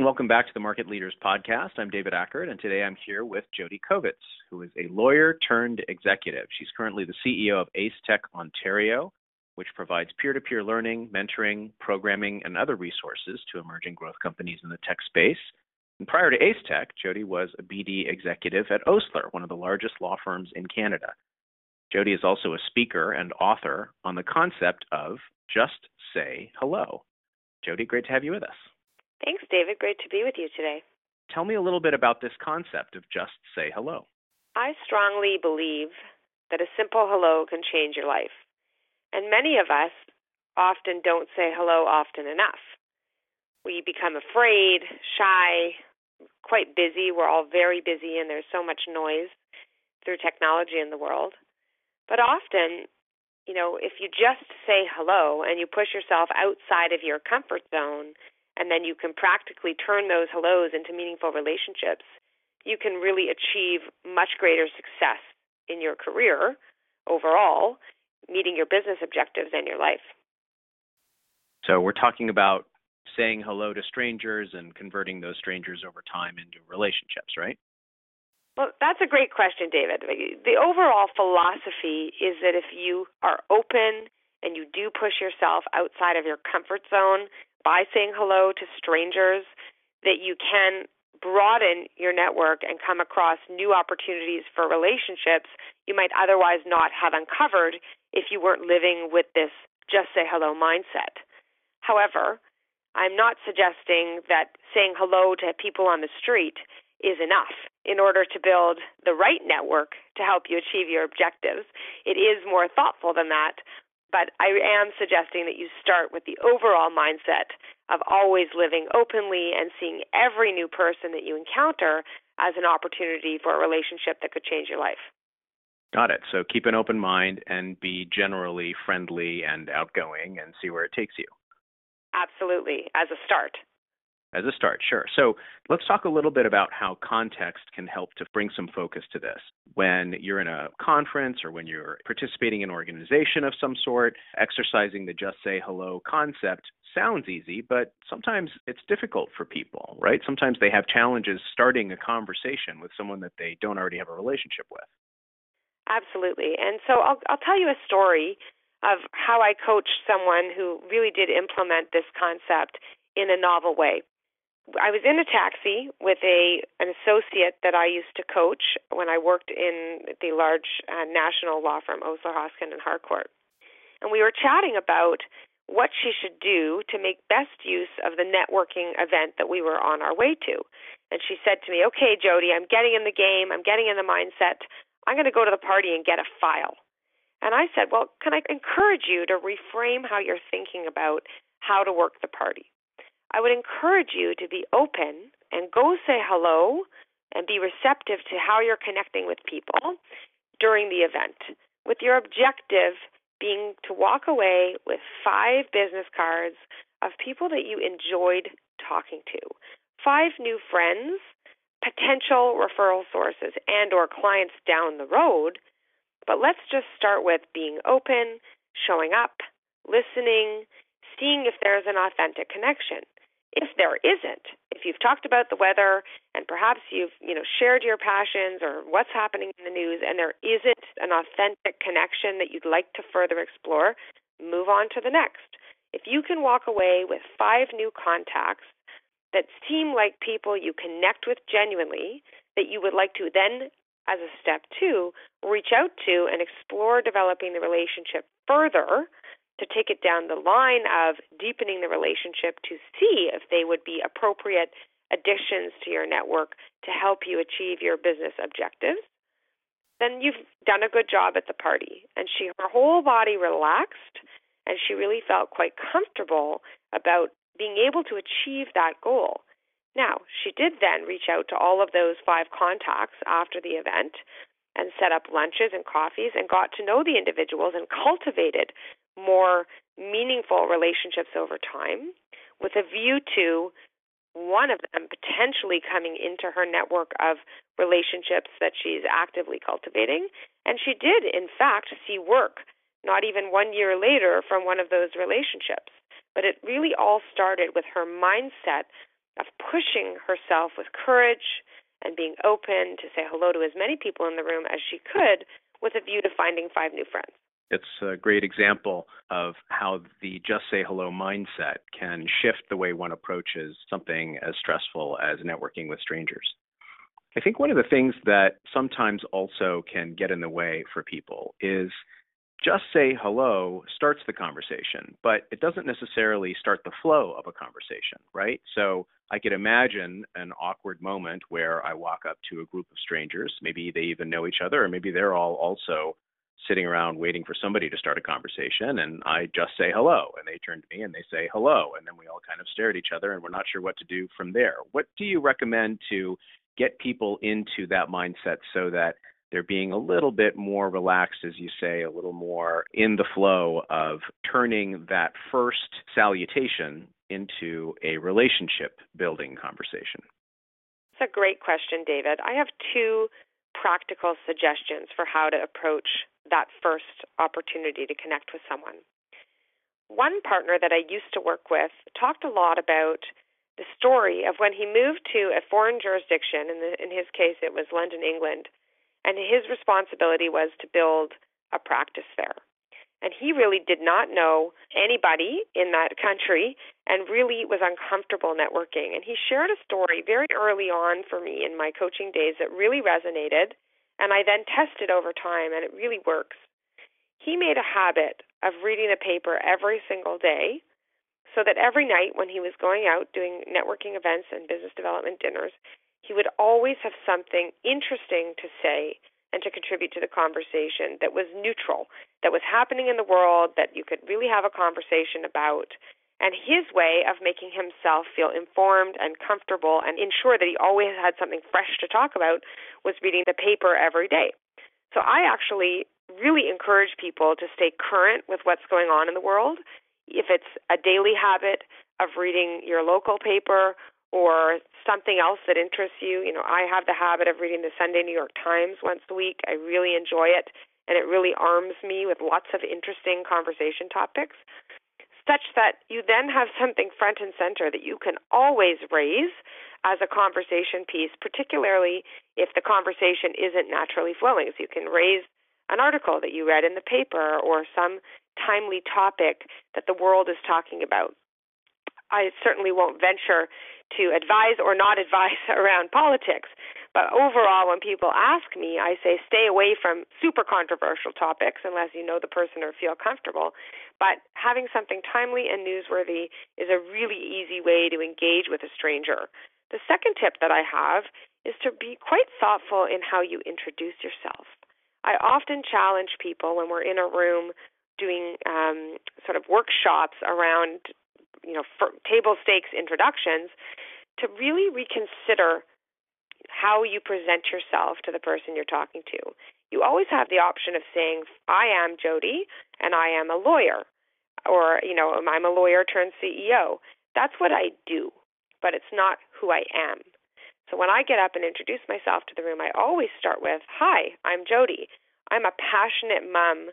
and welcome back to the Market Leaders Podcast. I'm David Ackert, and today I'm here with Jodi Kovitz, who is a lawyer turned executive. She's currently the CEO of Ace Tech Ontario, which provides peer to peer learning, mentoring, programming, and other resources to emerging growth companies in the tech space. And prior to Ace Tech, Jodi was a BD executive at Osler, one of the largest law firms in Canada. Jodi is also a speaker and author on the concept of just say hello. Jodi, great to have you with us. Thanks, David. Great to be with you today. Tell me a little bit about this concept of just say hello. I strongly believe that a simple hello can change your life. And many of us often don't say hello often enough. We become afraid, shy, quite busy. We're all very busy, and there's so much noise through technology in the world. But often, you know, if you just say hello and you push yourself outside of your comfort zone, and then you can practically turn those hellos into meaningful relationships, you can really achieve much greater success in your career overall, meeting your business objectives and your life. So we're talking about saying hello to strangers and converting those strangers over time into relationships, right? Well, that's a great question, David. The overall philosophy is that if you are open and you do push yourself outside of your comfort zone, by saying hello to strangers that you can broaden your network and come across new opportunities for relationships you might otherwise not have uncovered if you weren't living with this just say hello mindset. However, I'm not suggesting that saying hello to people on the street is enough in order to build the right network to help you achieve your objectives. It is more thoughtful than that, but I am suggesting that you start with the overall mindset of always living openly and seeing every new person that you encounter as an opportunity for a relationship that could change your life. Got it. So keep an open mind and be generally friendly and outgoing and see where it takes you. Absolutely, as a start. As a start, sure. So let's talk a little bit about how context can help to bring some focus to this. When you're in a conference or when you're participating in an organization of some sort, exercising the just say hello concept sounds easy, but sometimes it's difficult for people, right? Sometimes they have challenges starting a conversation with someone that they don't already have a relationship with. Absolutely. And so I'll, I'll tell you a story of how I coached someone who really did implement this concept in a novel way. I was in a taxi with a an associate that I used to coach when I worked in the large uh, national law firm Osler Hoskin and Harcourt, and we were chatting about what she should do to make best use of the networking event that we were on our way to. And she said to me, "Okay, Jodi, I'm getting in the game. I'm getting in the mindset. I'm going to go to the party and get a file." And I said, "Well, can I encourage you to reframe how you're thinking about how to work the party?" I would encourage you to be open and go say hello and be receptive to how you're connecting with people during the event, with your objective being to walk away with five business cards of people that you enjoyed talking to, five new friends, potential referral sources and or clients down the road. But let's just start with being open, showing up, listening, seeing if there's an authentic connection if there isn't, if you've talked about the weather and perhaps you've, you know, shared your passions or what's happening in the news and there isn't an authentic connection that you'd like to further explore, move on to the next. If you can walk away with five new contacts that seem like people you connect with genuinely, that you would like to then, as a step two, reach out to and explore developing the relationship further to take it down the line of deepening the relationship to see if they would be appropriate additions to your network to help you achieve your business objectives, then you've done a good job at the party. And she her whole body relaxed and she really felt quite comfortable about being able to achieve that goal. Now, she did then reach out to all of those five contacts after the event and set up lunches and coffees and got to know the individuals and cultivated more meaningful relationships over time with a view to one of them potentially coming into her network of relationships that she's actively cultivating. And she did, in fact, see work not even one year later from one of those relationships. But it really all started with her mindset of pushing herself with courage and being open to say hello to as many people in the room as she could with a view to finding five new friends. It's a great example of how the just say hello mindset can shift the way one approaches something as stressful as networking with strangers. I think one of the things that sometimes also can get in the way for people is just say hello starts the conversation, but it doesn't necessarily start the flow of a conversation, right? So I could imagine an awkward moment where I walk up to a group of strangers, maybe they even know each other, or maybe they're all also sitting around waiting for somebody to start a conversation and I just say hello and they turn to me and they say hello and then we all kind of stare at each other and we're not sure what to do from there. What do you recommend to get people into that mindset so that they're being a little bit more relaxed, as you say, a little more in the flow of turning that first salutation into a relationship building conversation? It's a great question, David. I have two practical suggestions for how to approach that first opportunity to connect with someone. One partner that I used to work with talked a lot about the story of when he moved to a foreign jurisdiction, in, the, in his case it was London, England, and his responsibility was to build a practice there. And he really did not know anybody in that country and really was uncomfortable networking. And he shared a story very early on for me in my coaching days that really resonated. And I then tested over time, and it really works. He made a habit of reading the paper every single day so that every night when he was going out doing networking events and business development dinners, he would always have something interesting to say and to contribute to the conversation that was neutral, that was happening in the world, that you could really have a conversation about. And his way of making himself feel informed and comfortable and ensure that he always had something fresh to talk about was reading the paper every day. So I actually really encourage people to stay current with what's going on in the world. If it's a daily habit of reading your local paper or something else that interests you. You know, I have the habit of reading the Sunday New York Times once a week. I really enjoy it, and it really arms me with lots of interesting conversation topics, such that you then have something front and center that you can always raise as a conversation piece, particularly if the conversation isn't naturally flowing. So you can raise an article that you read in the paper or some timely topic that the world is talking about. I certainly won't venture to advise or not advise around politics. But overall, when people ask me, I say stay away from super controversial topics unless you know the person or feel comfortable. But having something timely and newsworthy is a really easy way to engage with a stranger. The second tip that I have is to be quite thoughtful in how you introduce yourself. I often challenge people when we're in a room doing um, sort of workshops around you know table stakes introductions to really reconsider how you present yourself to the person you're talking to. You always have the option of saying, I am Jodi and I am a lawyer, or, you know, um, I'm a lawyer turned CEO. That's what I do, but it's not who I am. So when I get up and introduce myself to the room, I always start with, Hi, I'm Jodi. I'm a passionate mom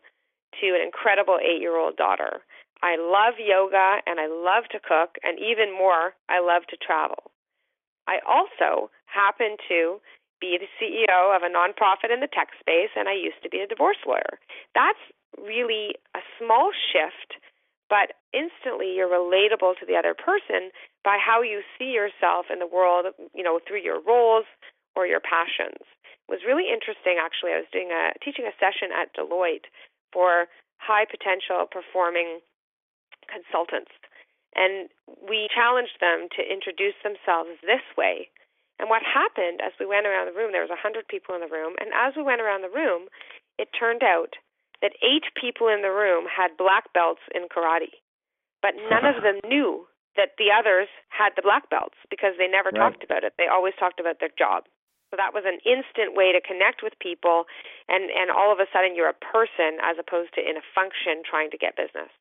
to an incredible eight year old daughter. I love yoga and I love to cook, and even more, I love to travel. I also happen to be the CEO of a nonprofit in the tech space, and I used to be a divorce lawyer. That's really a small shift, but instantly you're relatable to the other person by how you see yourself in the world, you know, through your roles or your passions. It was really interesting actually. I was doing a teaching a session at Deloitte for high potential performing consultants. And we challenged them to introduce themselves this way. And what happened as we went around the room, there was 100 people in the room, and as we went around the room, it turned out that eight people in the room had black belts in karate. But none of them knew that the others had the black belts because they never right. talked about it. They always talked about their job. So that was an instant way to connect with people and and all of a sudden you're a person as opposed to in a function trying to get business.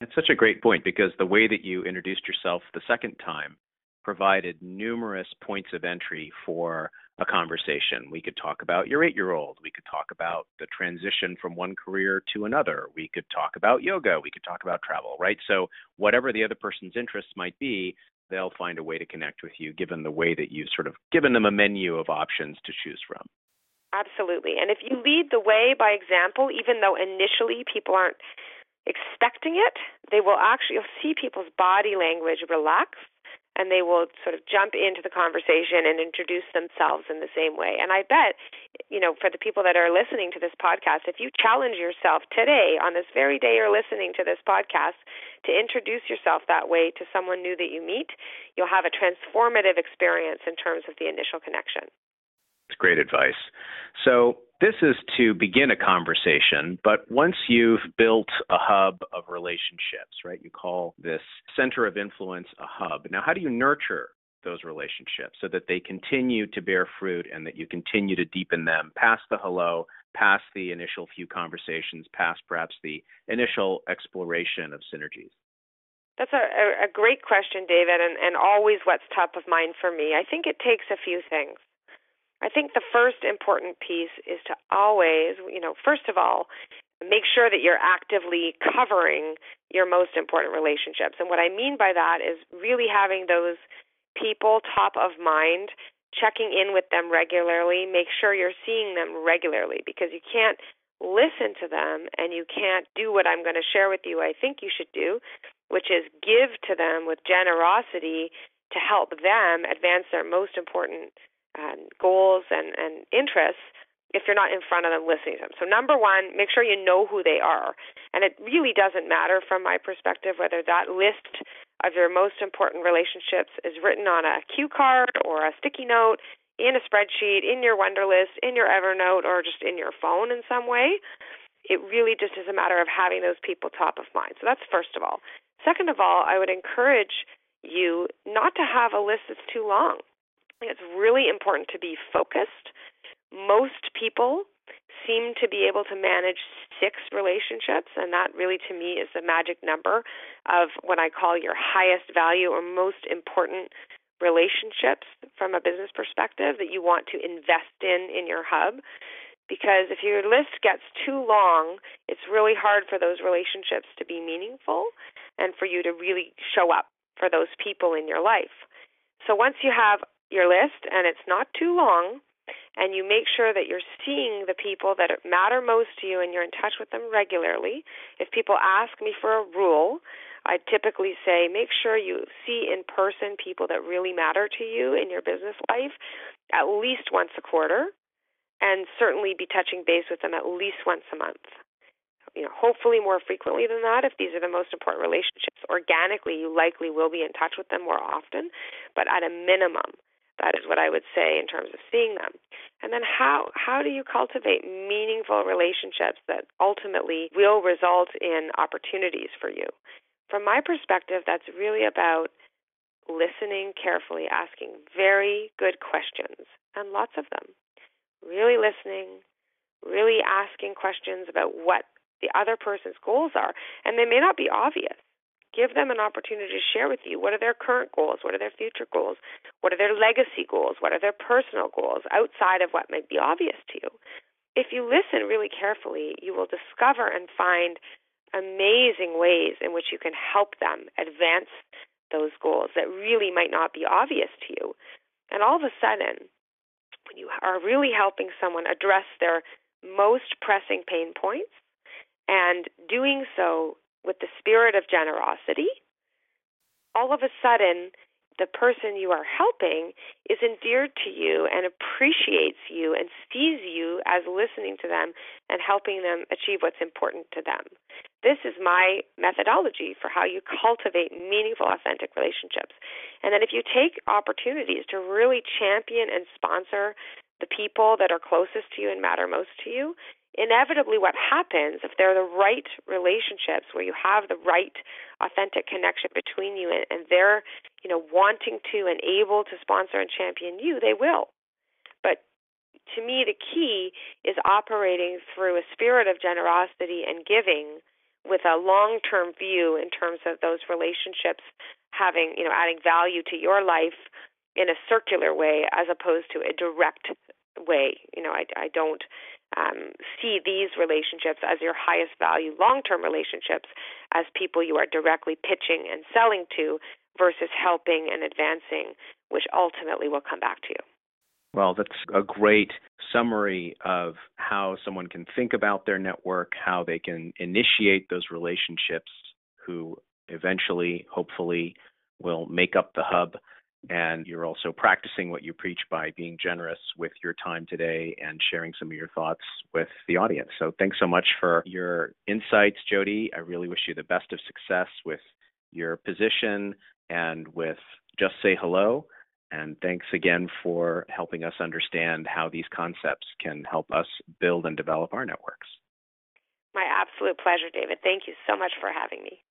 It's such a great point because the way that you introduced yourself the second time provided numerous points of entry for a conversation. We could talk about your eight year old. We could talk about the transition from one career to another. We could talk about yoga. We could talk about travel, right? So, whatever the other person's interests might be, they'll find a way to connect with you given the way that you've sort of given them a menu of options to choose from. Absolutely. And if you lead the way by example, even though initially people aren't expecting it, they will actually, you'll see people's body language relax and they will sort of jump into the conversation and introduce themselves in the same way. And I bet, you know, for the people that are listening to this podcast, if you challenge yourself today, on this very day you're listening to this podcast, to introduce yourself that way to someone new that you meet, you'll have a transformative experience in terms of the initial connection. Great advice. So, this is to begin a conversation, but once you've built a hub of relationships, right, you call this center of influence a hub. Now, how do you nurture those relationships so that they continue to bear fruit and that you continue to deepen them past the hello, past the initial few conversations, past perhaps the initial exploration of synergies? That's a, a great question, David, and, and always what's top of mind for me. I think it takes a few things. I think the first important piece is to always, you know, first of all, make sure that you're actively covering your most important relationships. And what I mean by that is really having those people top of mind, checking in with them regularly, make sure you're seeing them regularly because you can't listen to them and you can't do what I'm going to share with you I think you should do, which is give to them with generosity to help them advance their most important um, goals and, and interests if you're not in front of them listening to them. So, number one, make sure you know who they are. And it really doesn't matter from my perspective whether that list of your most important relationships is written on a cue card or a sticky note, in a spreadsheet, in your Wunderlist, in your Evernote, or just in your phone in some way. It really just is a matter of having those people top of mind. So, that's first of all. Second of all, I would encourage you not to have a list that's too long it's really important to be focused. Most people seem to be able to manage six relationships, and that really to me is the magic number of what I call your highest value or most important relationships from a business perspective that you want to invest in in your hub. Because if your list gets too long, it's really hard for those relationships to be meaningful and for you to really show up for those people in your life. So once you have your list and it's not too long and you make sure that you're seeing the people that matter most to you and you're in touch with them regularly. If people ask me for a rule, I typically say make sure you see in person people that really matter to you in your business life at least once a quarter and certainly be touching base with them at least once a month. You know, hopefully more frequently than that if these are the most important relationships. Organically, you likely will be in touch with them more often, but at a minimum, that is what I would say in terms of seeing them. And then how how do you cultivate meaningful relationships that ultimately will result in opportunities for you? From my perspective, that's really about listening carefully, asking very good questions, and lots of them. Really listening, really asking questions about what the other person's goals are. And they may not be obvious. Give them an opportunity to share with you what are their current goals, what are their future goals, what are their legacy goals, what are their personal goals outside of what might be obvious to you. If you listen really carefully, you will discover and find amazing ways in which you can help them advance those goals that really might not be obvious to you. And all of a sudden, when you are really helping someone address their most pressing pain points and doing so with the spirit of generosity, all of a sudden, the person you are helping is endeared to you and appreciates you and sees you as listening to them and helping them achieve what's important to them. This is my methodology for how you cultivate meaningful, authentic relationships. And then, if you take opportunities to really champion and sponsor the people that are closest to you and matter most to you, inevitably what happens if they're the right relationships where you have the right authentic connection between you and, and they're you know wanting to and able to sponsor and champion you they will. But to me the key is operating through a spirit of generosity and giving with a long term view in terms of those relationships having you know adding value to your life in a circular way as opposed to a direct way you know i i don't um, see these relationships as your highest value long term relationships as people you are directly pitching and selling to versus helping and advancing, which ultimately will come back to you. Well, that's a great summary of how someone can think about their network, how they can initiate those relationships, who eventually, hopefully, will make up the hub. And you're also practicing what you preach by being generous with your time today and sharing some of your thoughts with the audience. So thanks so much for your insights, Jodi. I really wish you the best of success with your position and with Just Say Hello. And thanks again for helping us understand how these concepts can help us build and develop our networks. My absolute pleasure, David. Thank you so much for having me.